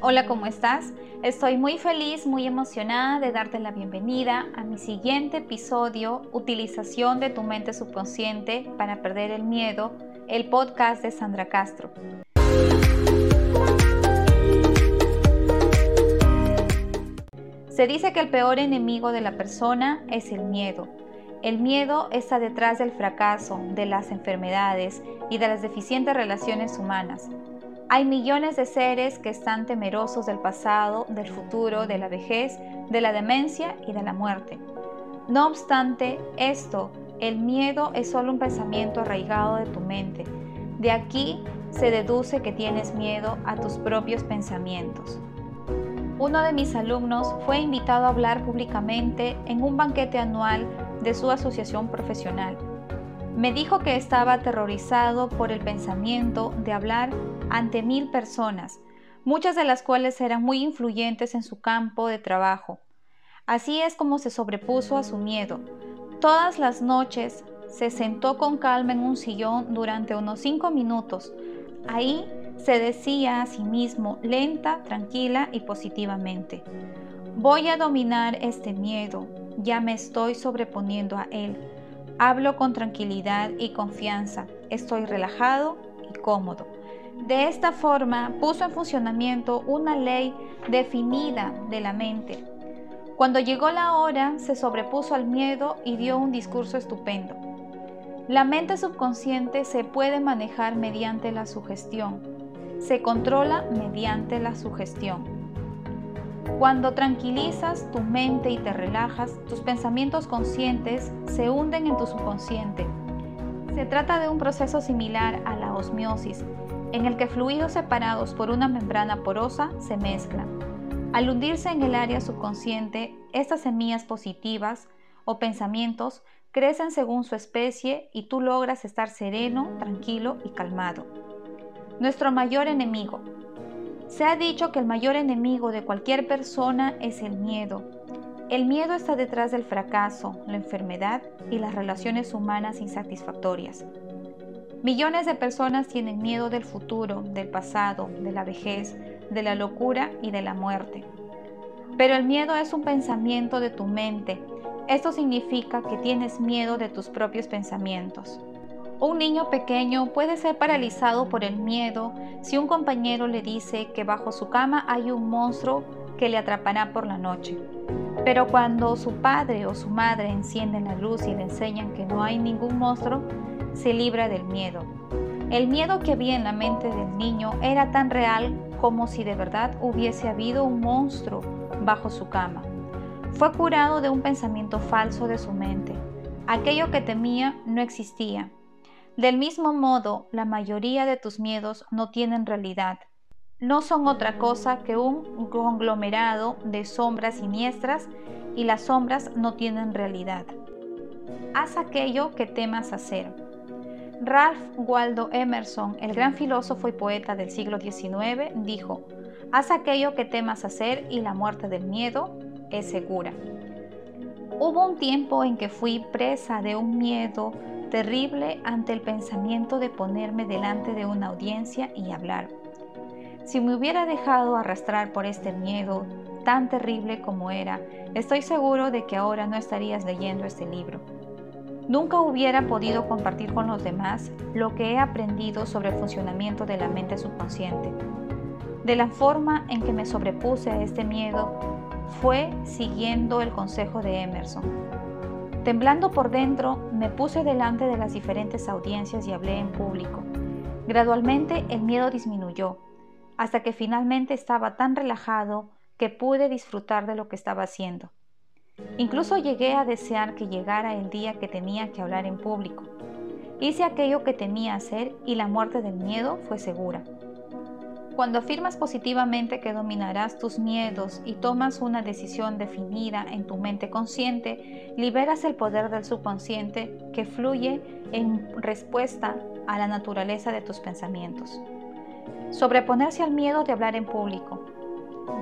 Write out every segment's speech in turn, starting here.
Hola, ¿cómo estás? Estoy muy feliz, muy emocionada de darte la bienvenida a mi siguiente episodio, Utilización de tu mente subconsciente para perder el miedo, el podcast de Sandra Castro. Se dice que el peor enemigo de la persona es el miedo. El miedo está detrás del fracaso, de las enfermedades y de las deficientes relaciones humanas. Hay millones de seres que están temerosos del pasado, del futuro, de la vejez, de la demencia y de la muerte. No obstante esto, el miedo es solo un pensamiento arraigado de tu mente. De aquí se deduce que tienes miedo a tus propios pensamientos. Uno de mis alumnos fue invitado a hablar públicamente en un banquete anual de su asociación profesional. Me dijo que estaba aterrorizado por el pensamiento de hablar ante mil personas, muchas de las cuales eran muy influyentes en su campo de trabajo. Así es como se sobrepuso a su miedo. Todas las noches se sentó con calma en un sillón durante unos cinco minutos. Ahí se decía a sí mismo lenta, tranquila y positivamente. Voy a dominar este miedo, ya me estoy sobreponiendo a él. Hablo con tranquilidad y confianza, estoy relajado y cómodo. De esta forma puso en funcionamiento una ley definida de la mente. Cuando llegó la hora, se sobrepuso al miedo y dio un discurso estupendo. La mente subconsciente se puede manejar mediante la sugestión. Se controla mediante la sugestión. Cuando tranquilizas tu mente y te relajas, tus pensamientos conscientes se hunden en tu subconsciente. Se trata de un proceso similar a la osmiosis, en el que fluidos separados por una membrana porosa se mezclan. Al hundirse en el área subconsciente, estas semillas positivas o pensamientos crecen según su especie y tú logras estar sereno, tranquilo y calmado. Nuestro mayor enemigo. Se ha dicho que el mayor enemigo de cualquier persona es el miedo. El miedo está detrás del fracaso, la enfermedad y las relaciones humanas insatisfactorias. Millones de personas tienen miedo del futuro, del pasado, de la vejez, de la locura y de la muerte. Pero el miedo es un pensamiento de tu mente. Esto significa que tienes miedo de tus propios pensamientos. Un niño pequeño puede ser paralizado por el miedo si un compañero le dice que bajo su cama hay un monstruo que le atrapará por la noche. Pero cuando su padre o su madre encienden la luz y le enseñan que no hay ningún monstruo, se libra del miedo. El miedo que había en la mente del niño era tan real como si de verdad hubiese habido un monstruo bajo su cama. Fue curado de un pensamiento falso de su mente. Aquello que temía no existía. Del mismo modo, la mayoría de tus miedos no tienen realidad. No son otra cosa que un conglomerado de sombras siniestras y las sombras no tienen realidad. Haz aquello que temas hacer. Ralph Waldo Emerson, el gran filósofo y poeta del siglo XIX, dijo, haz aquello que temas hacer y la muerte del miedo es segura. Hubo un tiempo en que fui presa de un miedo terrible ante el pensamiento de ponerme delante de una audiencia y hablar. Si me hubiera dejado arrastrar por este miedo tan terrible como era, estoy seguro de que ahora no estarías leyendo este libro. Nunca hubiera podido compartir con los demás lo que he aprendido sobre el funcionamiento de la mente subconsciente. De la forma en que me sobrepuse a este miedo fue siguiendo el consejo de Emerson. Temblando por dentro, me puse delante de las diferentes audiencias y hablé en público. Gradualmente el miedo disminuyó, hasta que finalmente estaba tan relajado que pude disfrutar de lo que estaba haciendo. Incluso llegué a desear que llegara el día que tenía que hablar en público. Hice aquello que temía hacer y la muerte del miedo fue segura. Cuando afirmas positivamente que dominarás tus miedos y tomas una decisión definida en tu mente consciente, liberas el poder del subconsciente que fluye en respuesta a la naturaleza de tus pensamientos. Sobreponerse al miedo de hablar en público,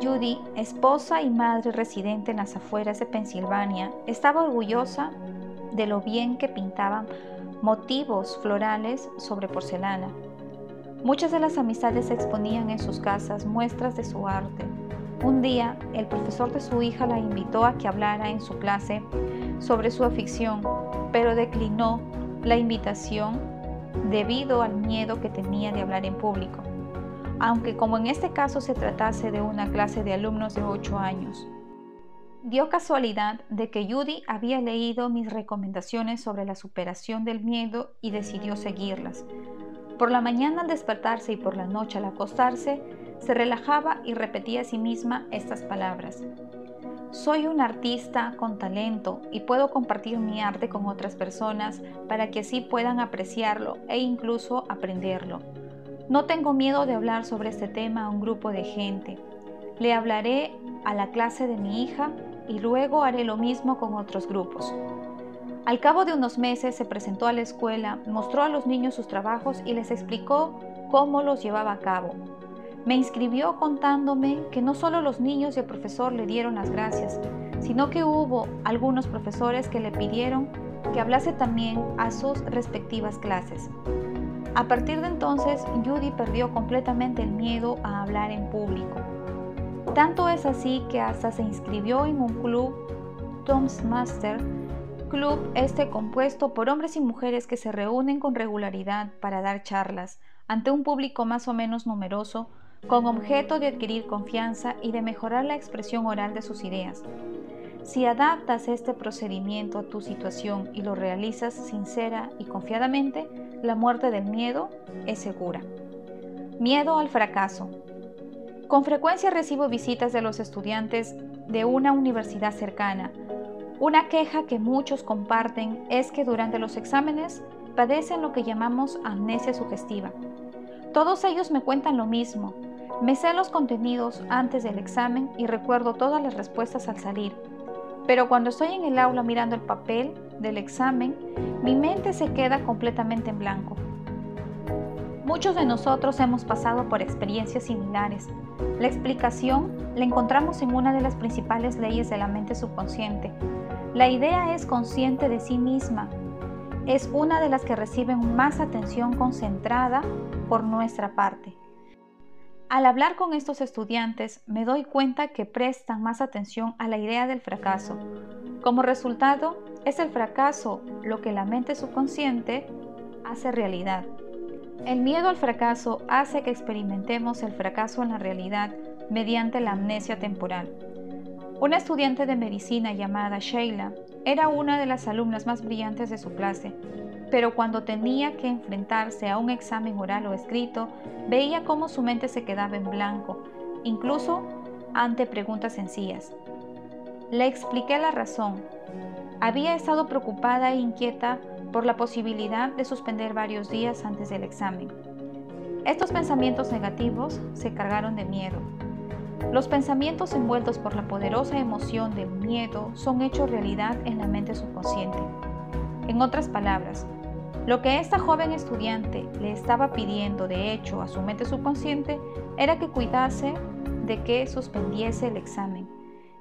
Judy, esposa y madre residente en las afueras de Pensilvania, estaba orgullosa de lo bien que pintaban motivos florales sobre porcelana. Muchas de las amistades exponían en sus casas muestras de su arte. Un día, el profesor de su hija la invitó a que hablara en su clase sobre su afición, pero declinó la invitación debido al miedo que tenía de hablar en público, aunque como en este caso se tratase de una clase de alumnos de 8 años. Dio casualidad de que Judy había leído mis recomendaciones sobre la superación del miedo y decidió seguirlas, por la mañana al despertarse y por la noche al acostarse, se relajaba y repetía a sí misma estas palabras. Soy un artista con talento y puedo compartir mi arte con otras personas para que así puedan apreciarlo e incluso aprenderlo. No tengo miedo de hablar sobre este tema a un grupo de gente. Le hablaré a la clase de mi hija y luego haré lo mismo con otros grupos. Al cabo de unos meses se presentó a la escuela, mostró a los niños sus trabajos y les explicó cómo los llevaba a cabo. Me inscribió contándome que no solo los niños y el profesor le dieron las gracias, sino que hubo algunos profesores que le pidieron que hablase también a sus respectivas clases. A partir de entonces, Judy perdió completamente el miedo a hablar en público. Tanto es así que hasta se inscribió en un club Master club este compuesto por hombres y mujeres que se reúnen con regularidad para dar charlas ante un público más o menos numeroso con objeto de adquirir confianza y de mejorar la expresión oral de sus ideas. Si adaptas este procedimiento a tu situación y lo realizas sincera y confiadamente, la muerte del miedo es segura. Miedo al fracaso. Con frecuencia recibo visitas de los estudiantes de una universidad cercana una queja que muchos comparten es que durante los exámenes padecen lo que llamamos amnesia sugestiva. Todos ellos me cuentan lo mismo. Me sé los contenidos antes del examen y recuerdo todas las respuestas al salir. Pero cuando estoy en el aula mirando el papel del examen, mi mente se queda completamente en blanco. Muchos de nosotros hemos pasado por experiencias similares. La explicación la encontramos en una de las principales leyes de la mente subconsciente, la idea es consciente de sí misma. Es una de las que reciben más atención concentrada por nuestra parte. Al hablar con estos estudiantes me doy cuenta que prestan más atención a la idea del fracaso. Como resultado, es el fracaso lo que la mente subconsciente hace realidad. El miedo al fracaso hace que experimentemos el fracaso en la realidad mediante la amnesia temporal. Una estudiante de medicina llamada Sheila era una de las alumnas más brillantes de su clase, pero cuando tenía que enfrentarse a un examen oral o escrito, veía cómo su mente se quedaba en blanco, incluso ante preguntas sencillas. Le expliqué la razón. Había estado preocupada e inquieta por la posibilidad de suspender varios días antes del examen. Estos pensamientos negativos se cargaron de miedo, los pensamientos envueltos por la poderosa emoción del miedo son hechos realidad en la mente subconsciente. En otras palabras, lo que esta joven estudiante le estaba pidiendo de hecho a su mente subconsciente era que cuidase de que suspendiese el examen.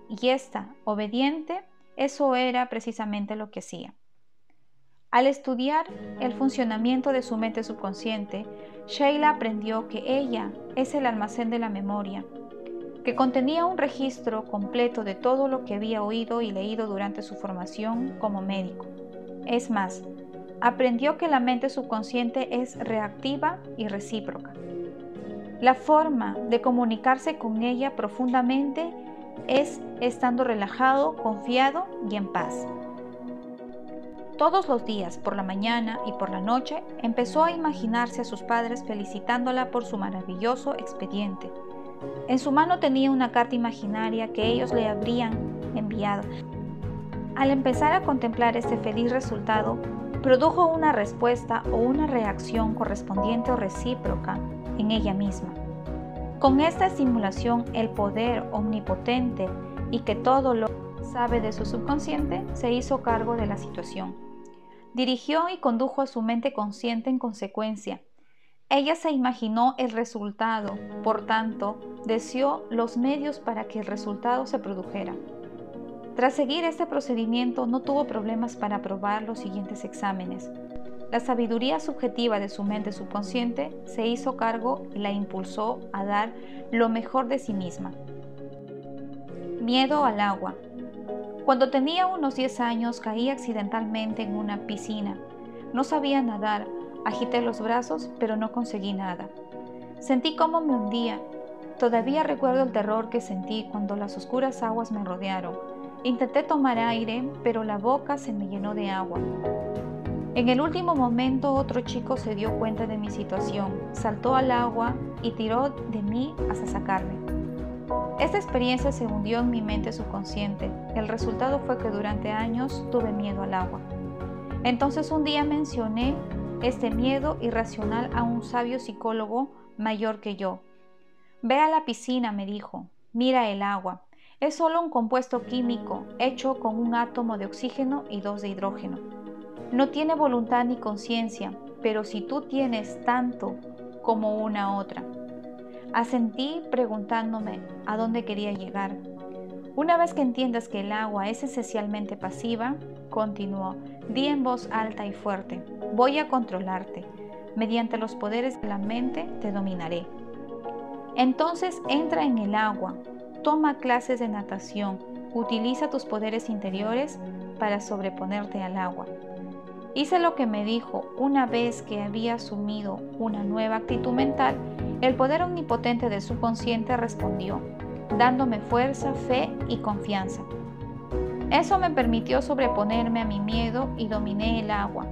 Y esta, obediente, eso era precisamente lo que hacía. Al estudiar el funcionamiento de su mente subconsciente, Sheila aprendió que ella es el almacén de la memoria que contenía un registro completo de todo lo que había oído y leído durante su formación como médico. Es más, aprendió que la mente subconsciente es reactiva y recíproca. La forma de comunicarse con ella profundamente es estando relajado, confiado y en paz. Todos los días, por la mañana y por la noche, empezó a imaginarse a sus padres felicitándola por su maravilloso expediente en su mano tenía una carta imaginaria que ellos le habrían enviado. Al empezar a contemplar este feliz resultado, produjo una respuesta o una reacción correspondiente o recíproca en ella misma. Con esta estimulación, el poder omnipotente y que todo lo sabe de su subconsciente se hizo cargo de la situación. Dirigió y condujo a su mente consciente en consecuencia, ella se imaginó el resultado, por tanto, deseó los medios para que el resultado se produjera. Tras seguir este procedimiento no tuvo problemas para aprobar los siguientes exámenes. La sabiduría subjetiva de su mente subconsciente se hizo cargo y la impulsó a dar lo mejor de sí misma. Miedo al agua. Cuando tenía unos 10 años caí accidentalmente en una piscina. No sabía nadar, agité los brazos, pero no conseguí nada. Sentí cómo me hundía. Todavía recuerdo el terror que sentí cuando las oscuras aguas me rodearon. Intenté tomar aire, pero la boca se me llenó de agua. En el último momento otro chico se dio cuenta de mi situación, saltó al agua y tiró de mí hasta sacarme. Esta experiencia se hundió en mi mente subconsciente. El resultado fue que durante años tuve miedo al agua. Entonces un día mencioné este miedo irracional a un sabio psicólogo mayor que yo. Ve a la piscina, me dijo. Mira el agua. Es solo un compuesto químico hecho con un átomo de oxígeno y dos de hidrógeno. No tiene voluntad ni conciencia, pero si tú tienes tanto como una otra. Asentí preguntándome a dónde quería llegar. Una vez que entiendas que el agua es esencialmente pasiva, continuó, di en voz alta y fuerte, voy a controlarte. Mediante los poderes de la mente te dominaré. Entonces entra en el agua, toma clases de natación, utiliza tus poderes interiores para sobreponerte al agua. Hice lo que me dijo una vez que había asumido una nueva actitud mental, el poder omnipotente del subconsciente respondió, dándome fuerza, fe y confianza. Eso me permitió sobreponerme a mi miedo y dominé el agua.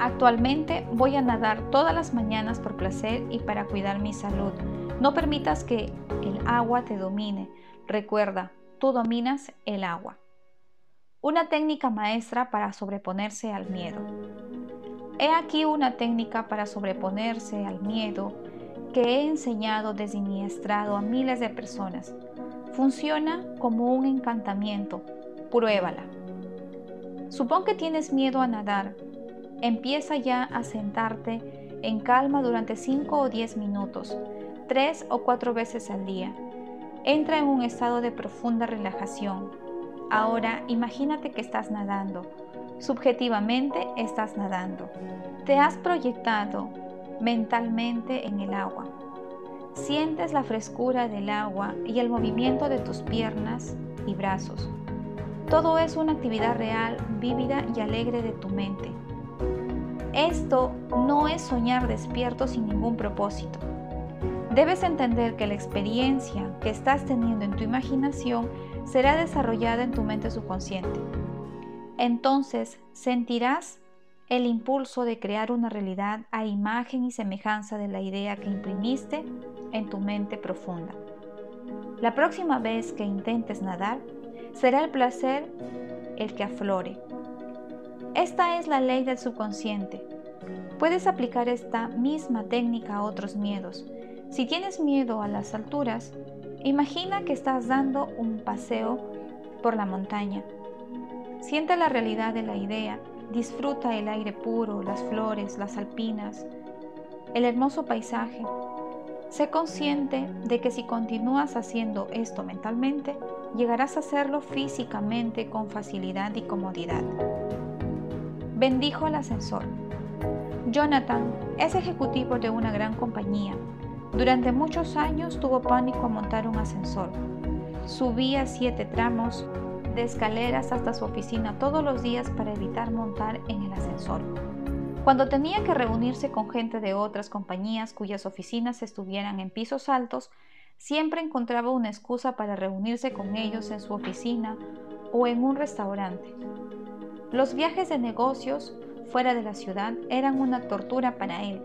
Actualmente voy a nadar todas las mañanas por placer y para cuidar mi salud. No permitas que el agua te domine. Recuerda, tú dominas el agua. Una técnica maestra para sobreponerse al miedo. He aquí una técnica para sobreponerse al miedo que he enseñado desde mi estrado a miles de personas. Funciona como un encantamiento. Pruébala. Supón que tienes miedo a nadar. Empieza ya a sentarte en calma durante 5 o 10 minutos, 3 o 4 veces al día. Entra en un estado de profunda relajación Ahora imagínate que estás nadando. Subjetivamente estás nadando. Te has proyectado mentalmente en el agua. Sientes la frescura del agua y el movimiento de tus piernas y brazos. Todo es una actividad real, vívida y alegre de tu mente. Esto no es soñar despierto sin ningún propósito. Debes entender que la experiencia que estás teniendo en tu imaginación será desarrollada en tu mente subconsciente. Entonces sentirás el impulso de crear una realidad a imagen y semejanza de la idea que imprimiste en tu mente profunda. La próxima vez que intentes nadar, será el placer el que aflore. Esta es la ley del subconsciente. Puedes aplicar esta misma técnica a otros miedos, si tienes miedo a las alturas, imagina que estás dando un paseo por la montaña. Siente la realidad de la idea, disfruta el aire puro, las flores, las alpinas, el hermoso paisaje. Sé consciente de que si continúas haciendo esto mentalmente, llegarás a hacerlo físicamente con facilidad y comodidad. Bendijo el ascensor. Jonathan es ejecutivo de una gran compañía durante muchos años tuvo pánico a montar un ascensor. Subía siete tramos de escaleras hasta su oficina todos los días para evitar montar en el ascensor. Cuando tenía que reunirse con gente de otras compañías cuyas oficinas estuvieran en pisos altos, siempre encontraba una excusa para reunirse con ellos en su oficina o en un restaurante. Los viajes de negocios fuera de la ciudad eran una tortura para él.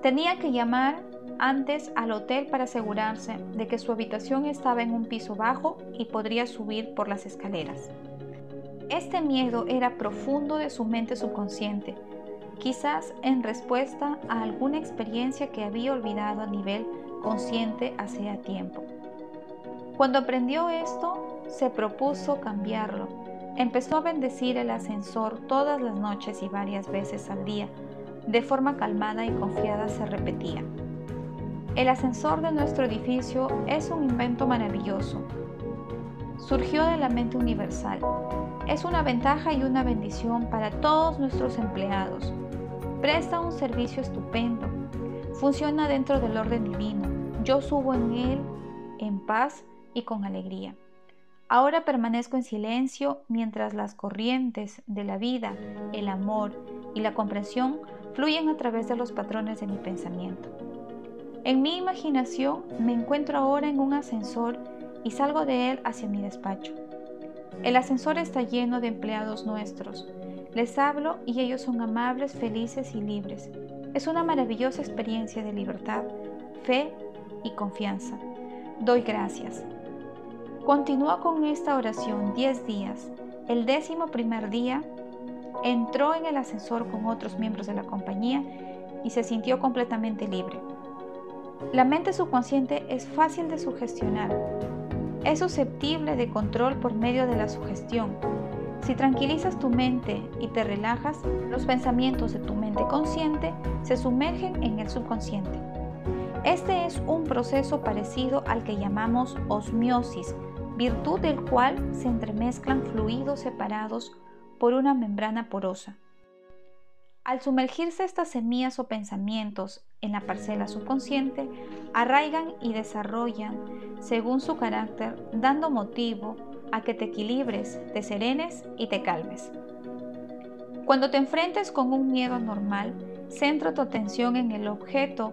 Tenía que llamar antes al hotel para asegurarse de que su habitación estaba en un piso bajo y podría subir por las escaleras. Este miedo era profundo de su mente subconsciente, quizás en respuesta a alguna experiencia que había olvidado a nivel consciente hacía tiempo. Cuando aprendió esto, se propuso cambiarlo. Empezó a bendecir el ascensor todas las noches y varias veces al día. De forma calmada y confiada se repetía. El ascensor de nuestro edificio es un invento maravilloso. Surgió de la mente universal. Es una ventaja y una bendición para todos nuestros empleados. Presta un servicio estupendo. Funciona dentro del orden divino. Yo subo en él en paz y con alegría. Ahora permanezco en silencio mientras las corrientes de la vida, el amor y la comprensión fluyen a través de los patrones de mi pensamiento. En mi imaginación me encuentro ahora en un ascensor y salgo de él hacia mi despacho. El ascensor está lleno de empleados nuestros. Les hablo y ellos son amables, felices y libres. Es una maravillosa experiencia de libertad, fe y confianza. Doy gracias. Continúa con esta oración 10 días. El décimo primer día entró en el ascensor con otros miembros de la compañía y se sintió completamente libre. La mente subconsciente es fácil de sugestionar. Es susceptible de control por medio de la sugestión. Si tranquilizas tu mente y te relajas, los pensamientos de tu mente consciente se sumergen en el subconsciente. Este es un proceso parecido al que llamamos osmiosis, virtud del cual se entremezclan fluidos separados por una membrana porosa. Al sumergirse estas semillas o pensamientos en la parcela subconsciente, arraigan y desarrollan según su carácter, dando motivo a que te equilibres, te serenes y te calmes. Cuando te enfrentes con un miedo normal, centra tu atención en el objeto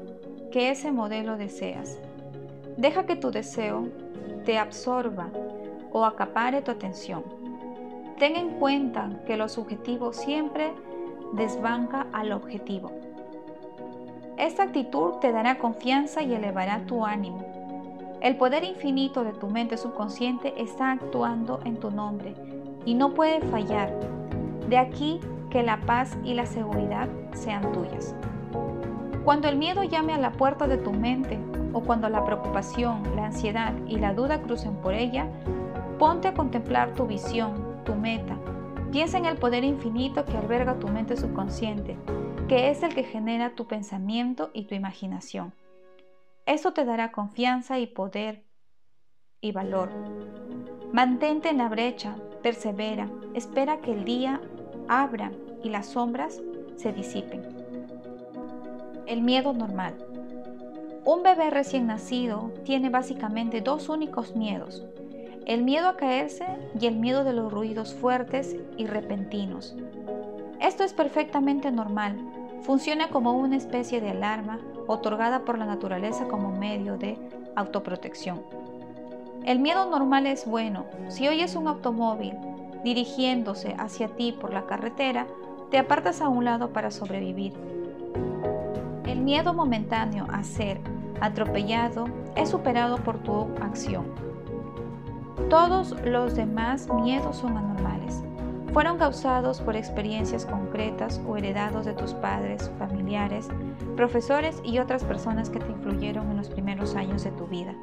que ese modelo deseas. Deja que tu deseo te absorba o acapare tu atención. Ten en cuenta que lo subjetivo siempre desbanca al objetivo. Esta actitud te dará confianza y elevará tu ánimo. El poder infinito de tu mente subconsciente está actuando en tu nombre y no puede fallar. De aquí que la paz y la seguridad sean tuyas. Cuando el miedo llame a la puerta de tu mente o cuando la preocupación, la ansiedad y la duda crucen por ella, ponte a contemplar tu visión, tu meta. Piensa en el poder infinito que alberga tu mente subconsciente, que es el que genera tu pensamiento y tu imaginación. Eso te dará confianza y poder y valor. Mantente en la brecha, persevera, espera que el día abra y las sombras se disipen. El miedo normal. Un bebé recién nacido tiene básicamente dos únicos miedos, el miedo a caerse y el miedo de los ruidos fuertes y repentinos. Esto es perfectamente normal, funciona como una especie de alarma otorgada por la naturaleza como medio de autoprotección. El miedo normal es bueno. Si oyes un automóvil dirigiéndose hacia ti por la carretera, te apartas a un lado para sobrevivir. El miedo momentáneo a ser atropellado es superado por tu acción. Todos los demás miedos son anormales. Fueron causados por experiencias concretas o heredados de tus padres, familiares, profesores y otras personas que te influyeron en los primeros años de tu vida.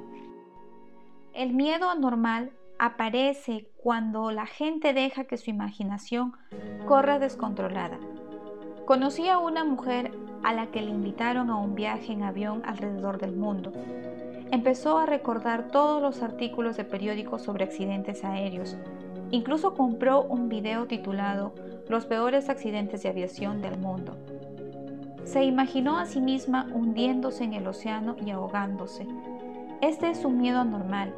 El miedo anormal aparece cuando la gente deja que su imaginación corra descontrolada. Conocí a una mujer a la que le invitaron a un viaje en avión alrededor del mundo. Empezó a recordar todos los artículos de periódicos sobre accidentes aéreos. Incluso compró un video titulado Los peores accidentes de aviación del mundo. Se imaginó a sí misma hundiéndose en el océano y ahogándose. Este es un miedo normal.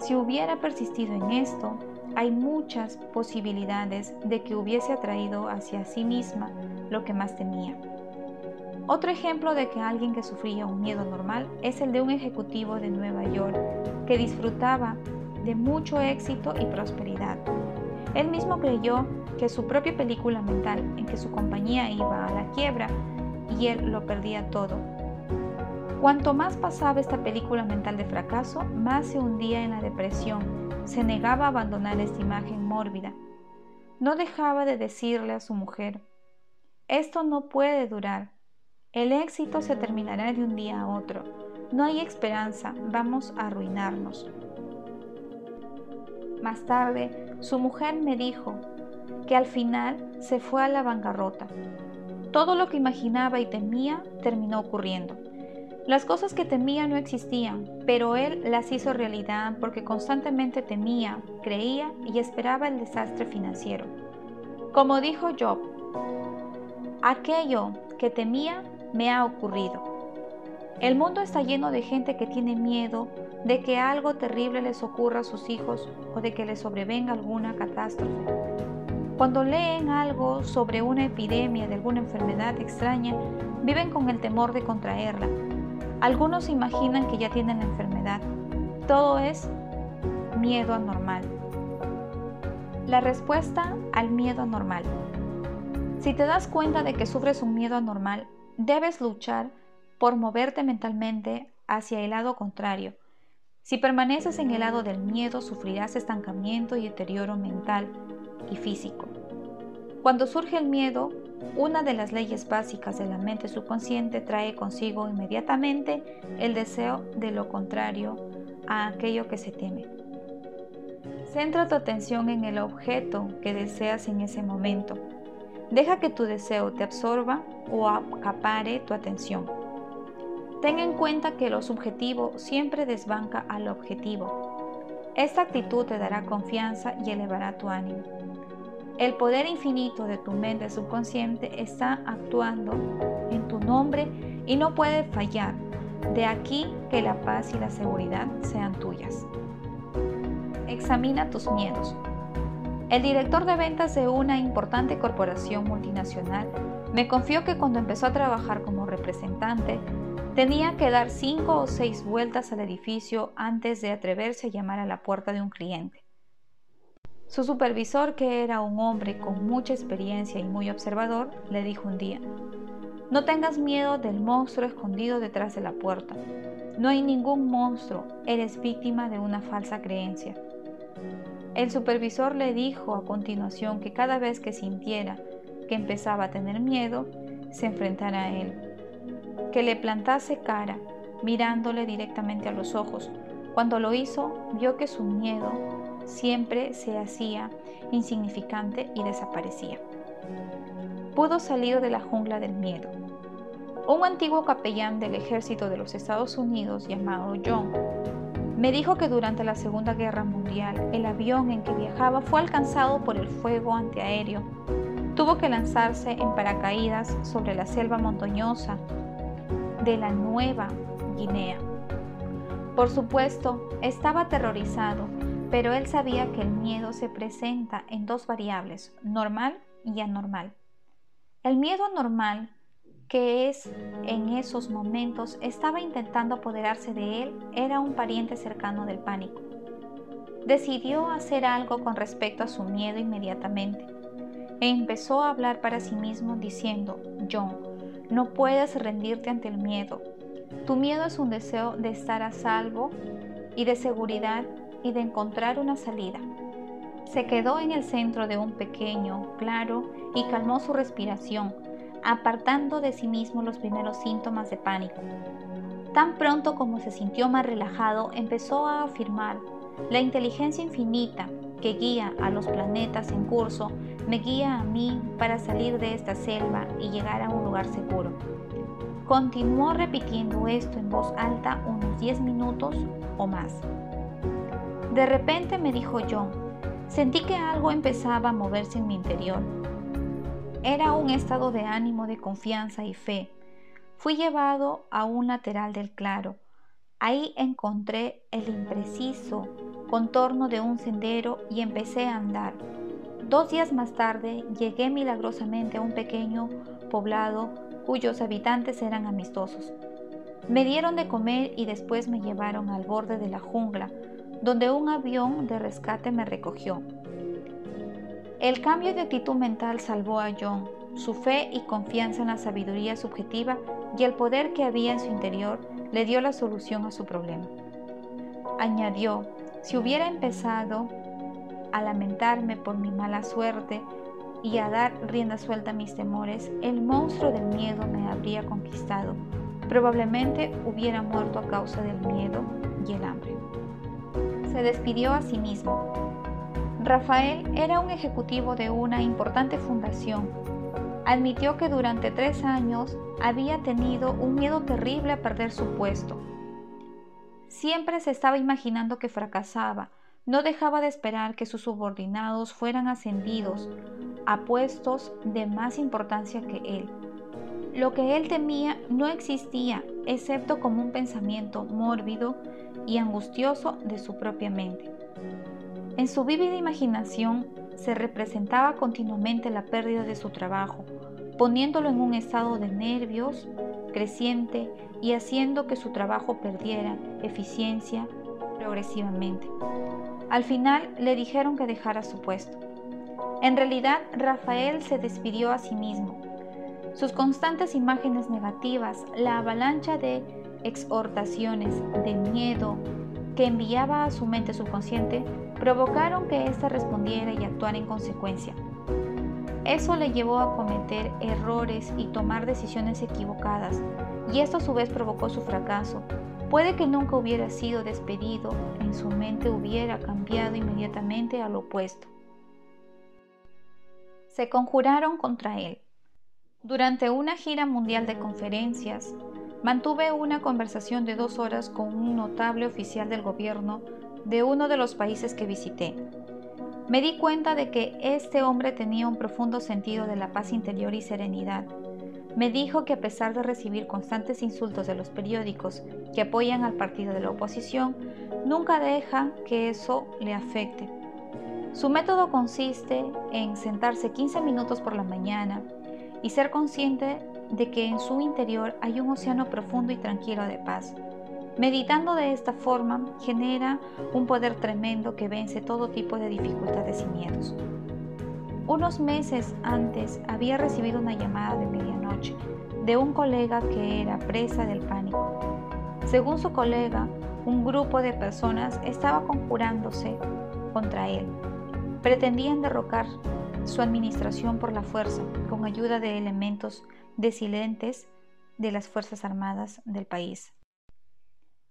Si hubiera persistido en esto, hay muchas posibilidades de que hubiese atraído hacia sí misma lo que más temía. Otro ejemplo de que alguien que sufría un miedo normal es el de un ejecutivo de Nueva York que disfrutaba de mucho éxito y prosperidad. Él mismo creyó que su propia película mental en que su compañía iba a la quiebra y él lo perdía todo. Cuanto más pasaba esta película mental de fracaso, más se hundía en la depresión, se negaba a abandonar esta imagen mórbida. No dejaba de decirle a su mujer, esto no puede durar, el éxito se terminará de un día a otro. No hay esperanza, vamos a arruinarnos. Más tarde, su mujer me dijo que al final se fue a la bancarrota. Todo lo que imaginaba y temía terminó ocurriendo. Las cosas que temía no existían, pero él las hizo realidad porque constantemente temía, creía y esperaba el desastre financiero. Como dijo Job, aquello que temía me ha ocurrido. El mundo está lleno de gente que tiene miedo de que algo terrible les ocurra a sus hijos o de que les sobrevenga alguna catástrofe. Cuando leen algo sobre una epidemia de alguna enfermedad extraña, viven con el temor de contraerla algunos imaginan que ya tienen la enfermedad. Todo es miedo anormal. La respuesta al miedo anormal. Si te das cuenta de que sufres un miedo anormal, debes luchar por moverte mentalmente hacia el lado contrario. Si permaneces en el lado del miedo, sufrirás estancamiento y deterioro mental y físico. Cuando surge el miedo, una de las leyes básicas de la mente subconsciente trae consigo inmediatamente el deseo de lo contrario a aquello que se teme. Centra tu atención en el objeto que deseas en ese momento. Deja que tu deseo te absorba o acapare tu atención. Ten en cuenta que lo subjetivo siempre desbanca al objetivo. Esta actitud te dará confianza y elevará tu ánimo. El poder infinito de tu mente subconsciente está actuando en tu nombre y no puede fallar. De aquí que la paz y la seguridad sean tuyas. Examina tus miedos. El director de ventas de una importante corporación multinacional me confió que cuando empezó a trabajar como representante tenía que dar cinco o seis vueltas al edificio antes de atreverse a llamar a la puerta de un cliente. Su supervisor, que era un hombre con mucha experiencia y muy observador, le dijo un día, no tengas miedo del monstruo escondido detrás de la puerta. No hay ningún monstruo, eres víctima de una falsa creencia. El supervisor le dijo a continuación que cada vez que sintiera que empezaba a tener miedo, se enfrentara a él, que le plantase cara, mirándole directamente a los ojos. Cuando lo hizo, vio que su miedo siempre se hacía insignificante y desaparecía. Pudo salir de la jungla del miedo. Un antiguo capellán del ejército de los Estados Unidos llamado John me dijo que durante la Segunda Guerra Mundial el avión en que viajaba fue alcanzado por el fuego antiaéreo. Tuvo que lanzarse en paracaídas sobre la selva montañosa de la Nueva Guinea. Por supuesto, estaba aterrorizado pero él sabía que el miedo se presenta en dos variables, normal y anormal. El miedo anormal, que es en esos momentos estaba intentando apoderarse de él, era un pariente cercano del pánico. Decidió hacer algo con respecto a su miedo inmediatamente e empezó a hablar para sí mismo diciendo, John, no puedes rendirte ante el miedo. Tu miedo es un deseo de estar a salvo y de seguridad y de encontrar una salida. Se quedó en el centro de un pequeño, claro, y calmó su respiración, apartando de sí mismo los primeros síntomas de pánico. Tan pronto como se sintió más relajado, empezó a afirmar, la inteligencia infinita que guía a los planetas en curso me guía a mí para salir de esta selva y llegar a un lugar seguro. Continuó repitiendo esto en voz alta unos 10 minutos o más. De repente me dijo John, sentí que algo empezaba a moverse en mi interior. Era un estado de ánimo de confianza y fe. Fui llevado a un lateral del claro. Ahí encontré el impreciso contorno de un sendero y empecé a andar. Dos días más tarde llegué milagrosamente a un pequeño poblado cuyos habitantes eran amistosos. Me dieron de comer y después me llevaron al borde de la jungla, donde un avión de rescate me recogió. El cambio de actitud mental salvó a John, su fe y confianza en la sabiduría subjetiva y el poder que había en su interior le dio la solución a su problema. Añadió, si hubiera empezado a lamentarme por mi mala suerte y a dar rienda suelta a mis temores, el monstruo del miedo me habría conquistado. Probablemente hubiera muerto a causa del miedo y el hambre se despidió a sí mismo. Rafael era un ejecutivo de una importante fundación. admitió que durante tres años había tenido un miedo terrible a perder su puesto. Siempre se estaba imaginando que fracasaba, no dejaba de esperar que sus subordinados fueran ascendidos a puestos de más importancia que él. Lo que él temía no existía, excepto como un pensamiento mórbido y angustioso de su propia mente. En su vívida imaginación se representaba continuamente la pérdida de su trabajo, poniéndolo en un estado de nervios creciente y haciendo que su trabajo perdiera eficiencia progresivamente. Al final le dijeron que dejara su puesto. En realidad, Rafael se despidió a sí mismo. Sus constantes imágenes negativas, la avalancha de exhortaciones, de miedo que enviaba a su mente subconsciente, provocaron que ésta respondiera y actuara en consecuencia. Eso le llevó a cometer errores y tomar decisiones equivocadas, y esto a su vez provocó su fracaso. Puede que nunca hubiera sido despedido, en su mente hubiera cambiado inmediatamente al opuesto. Se conjuraron contra él. Durante una gira mundial de conferencias, mantuve una conversación de dos horas con un notable oficial del gobierno de uno de los países que visité. Me di cuenta de que este hombre tenía un profundo sentido de la paz interior y serenidad. Me dijo que a pesar de recibir constantes insultos de los periódicos que apoyan al partido de la oposición, nunca deja que eso le afecte. Su método consiste en sentarse 15 minutos por la mañana y ser consciente de que en su interior hay un océano profundo y tranquilo de paz. Meditando de esta forma genera un poder tremendo que vence todo tipo de dificultades y miedos. Unos meses antes había recibido una llamada de medianoche de un colega que era presa del pánico. Según su colega, un grupo de personas estaba conjurándose contra él. Pretendían derrocar su administración por la fuerza con ayuda de elementos desilentes de las Fuerzas Armadas del país.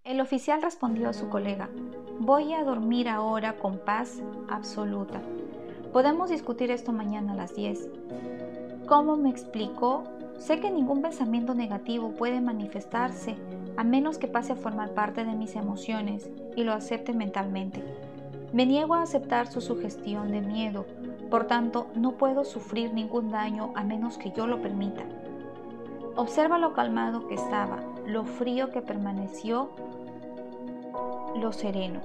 El oficial respondió a su colega, voy a dormir ahora con paz absoluta. Podemos discutir esto mañana a las 10. ¿Cómo me explicó? Sé que ningún pensamiento negativo puede manifestarse a menos que pase a formar parte de mis emociones y lo acepte mentalmente. Me niego a aceptar su sugestión de miedo, por tanto no puedo sufrir ningún daño a menos que yo lo permita. Observa lo calmado que estaba, lo frío que permaneció lo sereno.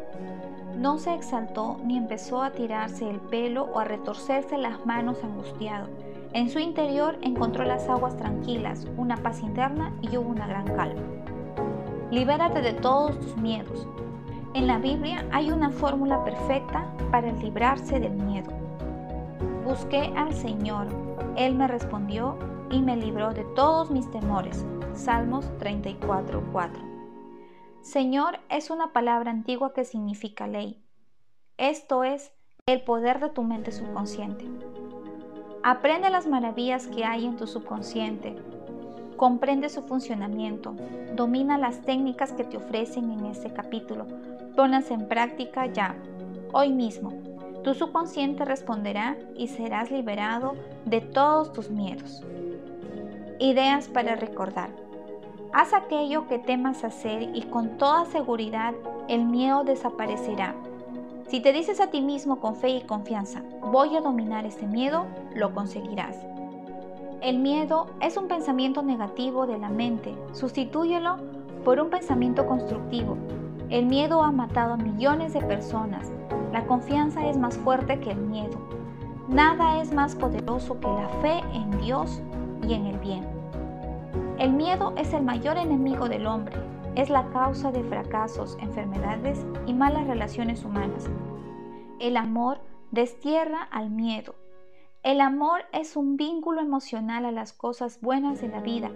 No se exaltó ni empezó a tirarse el pelo o a retorcerse las manos angustiado. En su interior encontró las aguas tranquilas, una paz interna y hubo una gran calma. Libérate de todos tus miedos. En la Biblia hay una fórmula perfecta para librarse del miedo. Busqué al Señor, Él me respondió y me libró de todos mis temores. Salmos 34:4. Señor es una palabra antigua que significa ley. Esto es el poder de tu mente subconsciente. Aprende las maravillas que hay en tu subconsciente. Comprende su funcionamiento. Domina las técnicas que te ofrecen en este capítulo. Ponlas en práctica ya, hoy mismo. Tu subconsciente responderá y serás liberado de todos tus miedos. Ideas para recordar. Haz aquello que temas hacer y con toda seguridad el miedo desaparecerá. Si te dices a ti mismo con fe y confianza, voy a dominar este miedo, lo conseguirás. El miedo es un pensamiento negativo de la mente. Sustitúyelo por un pensamiento constructivo. El miedo ha matado a millones de personas. La confianza es más fuerte que el miedo. Nada es más poderoso que la fe en Dios y en el bien. El miedo es el mayor enemigo del hombre, es la causa de fracasos, enfermedades y malas relaciones humanas. El amor destierra al miedo. El amor es un vínculo emocional a las cosas buenas de la vida.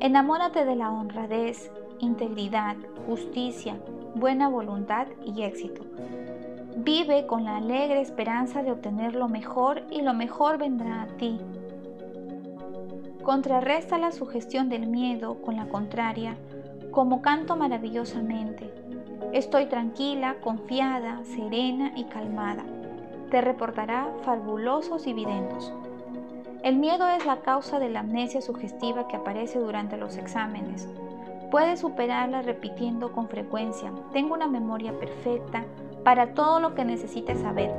Enamórate de la honradez, integridad, justicia, buena voluntad y éxito. Vive con la alegre esperanza de obtener lo mejor y lo mejor vendrá a ti Contrarresta la sugestión del miedo con la contraria, como canto maravillosamente. Estoy tranquila, confiada, serena y calmada. Te reportará fabulosos dividendos. El miedo es la causa de la amnesia sugestiva que aparece durante los exámenes. Puedes superarla repitiendo con frecuencia, tengo una memoria perfecta para todo lo que necesites saber.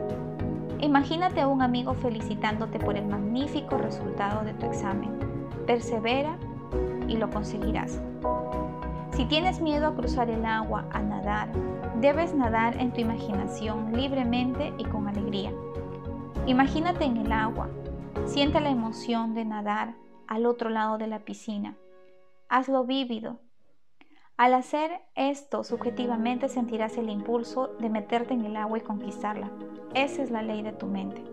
Imagínate a un amigo felicitándote por el magnífico resultado de tu examen. Persevera y lo conseguirás. Si tienes miedo a cruzar el agua, a nadar, debes nadar en tu imaginación libremente y con alegría. Imagínate en el agua, siente la emoción de nadar al otro lado de la piscina. Hazlo vívido. Al hacer esto, subjetivamente sentirás el impulso de meterte en el agua y conquistarla. Esa es la ley de tu mente.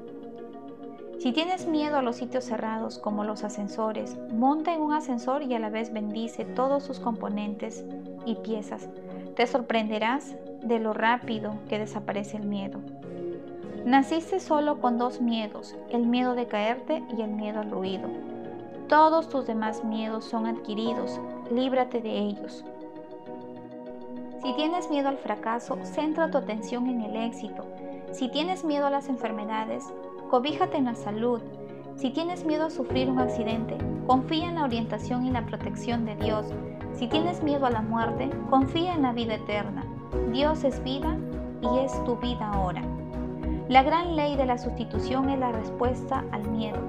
Si tienes miedo a los sitios cerrados como los ascensores, monta en un ascensor y a la vez bendice todos sus componentes y piezas. Te sorprenderás de lo rápido que desaparece el miedo. Naciste solo con dos miedos, el miedo de caerte y el miedo al ruido. Todos tus demás miedos son adquiridos, líbrate de ellos. Si tienes miedo al fracaso, centra tu atención en el éxito. Si tienes miedo a las enfermedades, Cobíjate en la salud. Si tienes miedo a sufrir un accidente, confía en la orientación y la protección de Dios. Si tienes miedo a la muerte, confía en la vida eterna. Dios es vida y es tu vida ahora. La gran ley de la sustitución es la respuesta al miedo.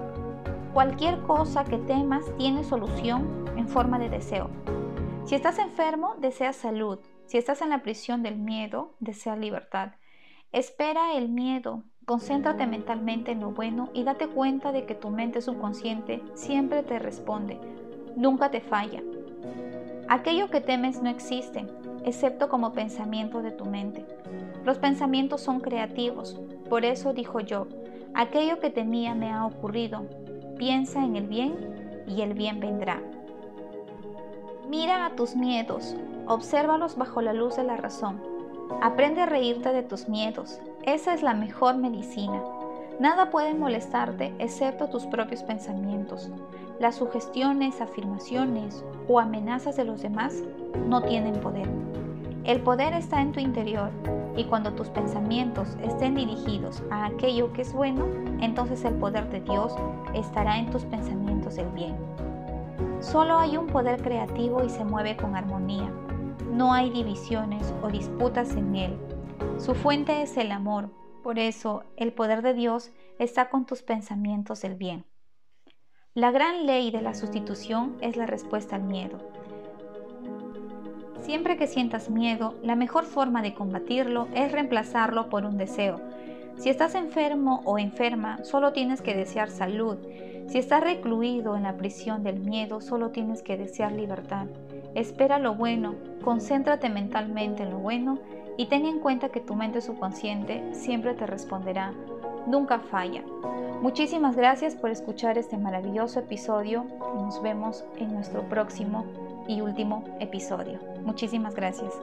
Cualquier cosa que temas tiene solución en forma de deseo. Si estás enfermo, deseas salud. Si estás en la prisión del miedo, deseas libertad. Espera el miedo, Concéntrate mentalmente en lo bueno y date cuenta de que tu mente subconsciente siempre te responde, nunca te falla. Aquello que temes no existe, excepto como pensamiento de tu mente. Los pensamientos son creativos, por eso dijo yo, aquello que temía me ha ocurrido, piensa en el bien y el bien vendrá. Mira a tus miedos, obsérvalos bajo la luz de la razón Aprende a reírte de tus miedos. Esa es la mejor medicina. Nada puede molestarte excepto tus propios pensamientos. Las sugestiones, afirmaciones o amenazas de los demás no tienen poder. El poder está en tu interior y cuando tus pensamientos estén dirigidos a aquello que es bueno, entonces el poder de Dios estará en tus pensamientos del bien. Solo hay un poder creativo y se mueve con armonía no hay divisiones o disputas en él. Su fuente es el amor, por eso el poder de Dios está con tus pensamientos del bien. La gran ley de la sustitución es la respuesta al miedo. Siempre que sientas miedo, la mejor forma de combatirlo es reemplazarlo por un deseo. Si estás enfermo o enferma, solo tienes que desear salud. Si estás recluido en la prisión del miedo, solo tienes que desear libertad. Espera lo bueno, concéntrate mentalmente en lo bueno y ten en cuenta que tu mente subconsciente siempre te responderá, nunca falla. Muchísimas gracias por escuchar este maravilloso episodio nos vemos en nuestro próximo y último episodio. Muchísimas gracias.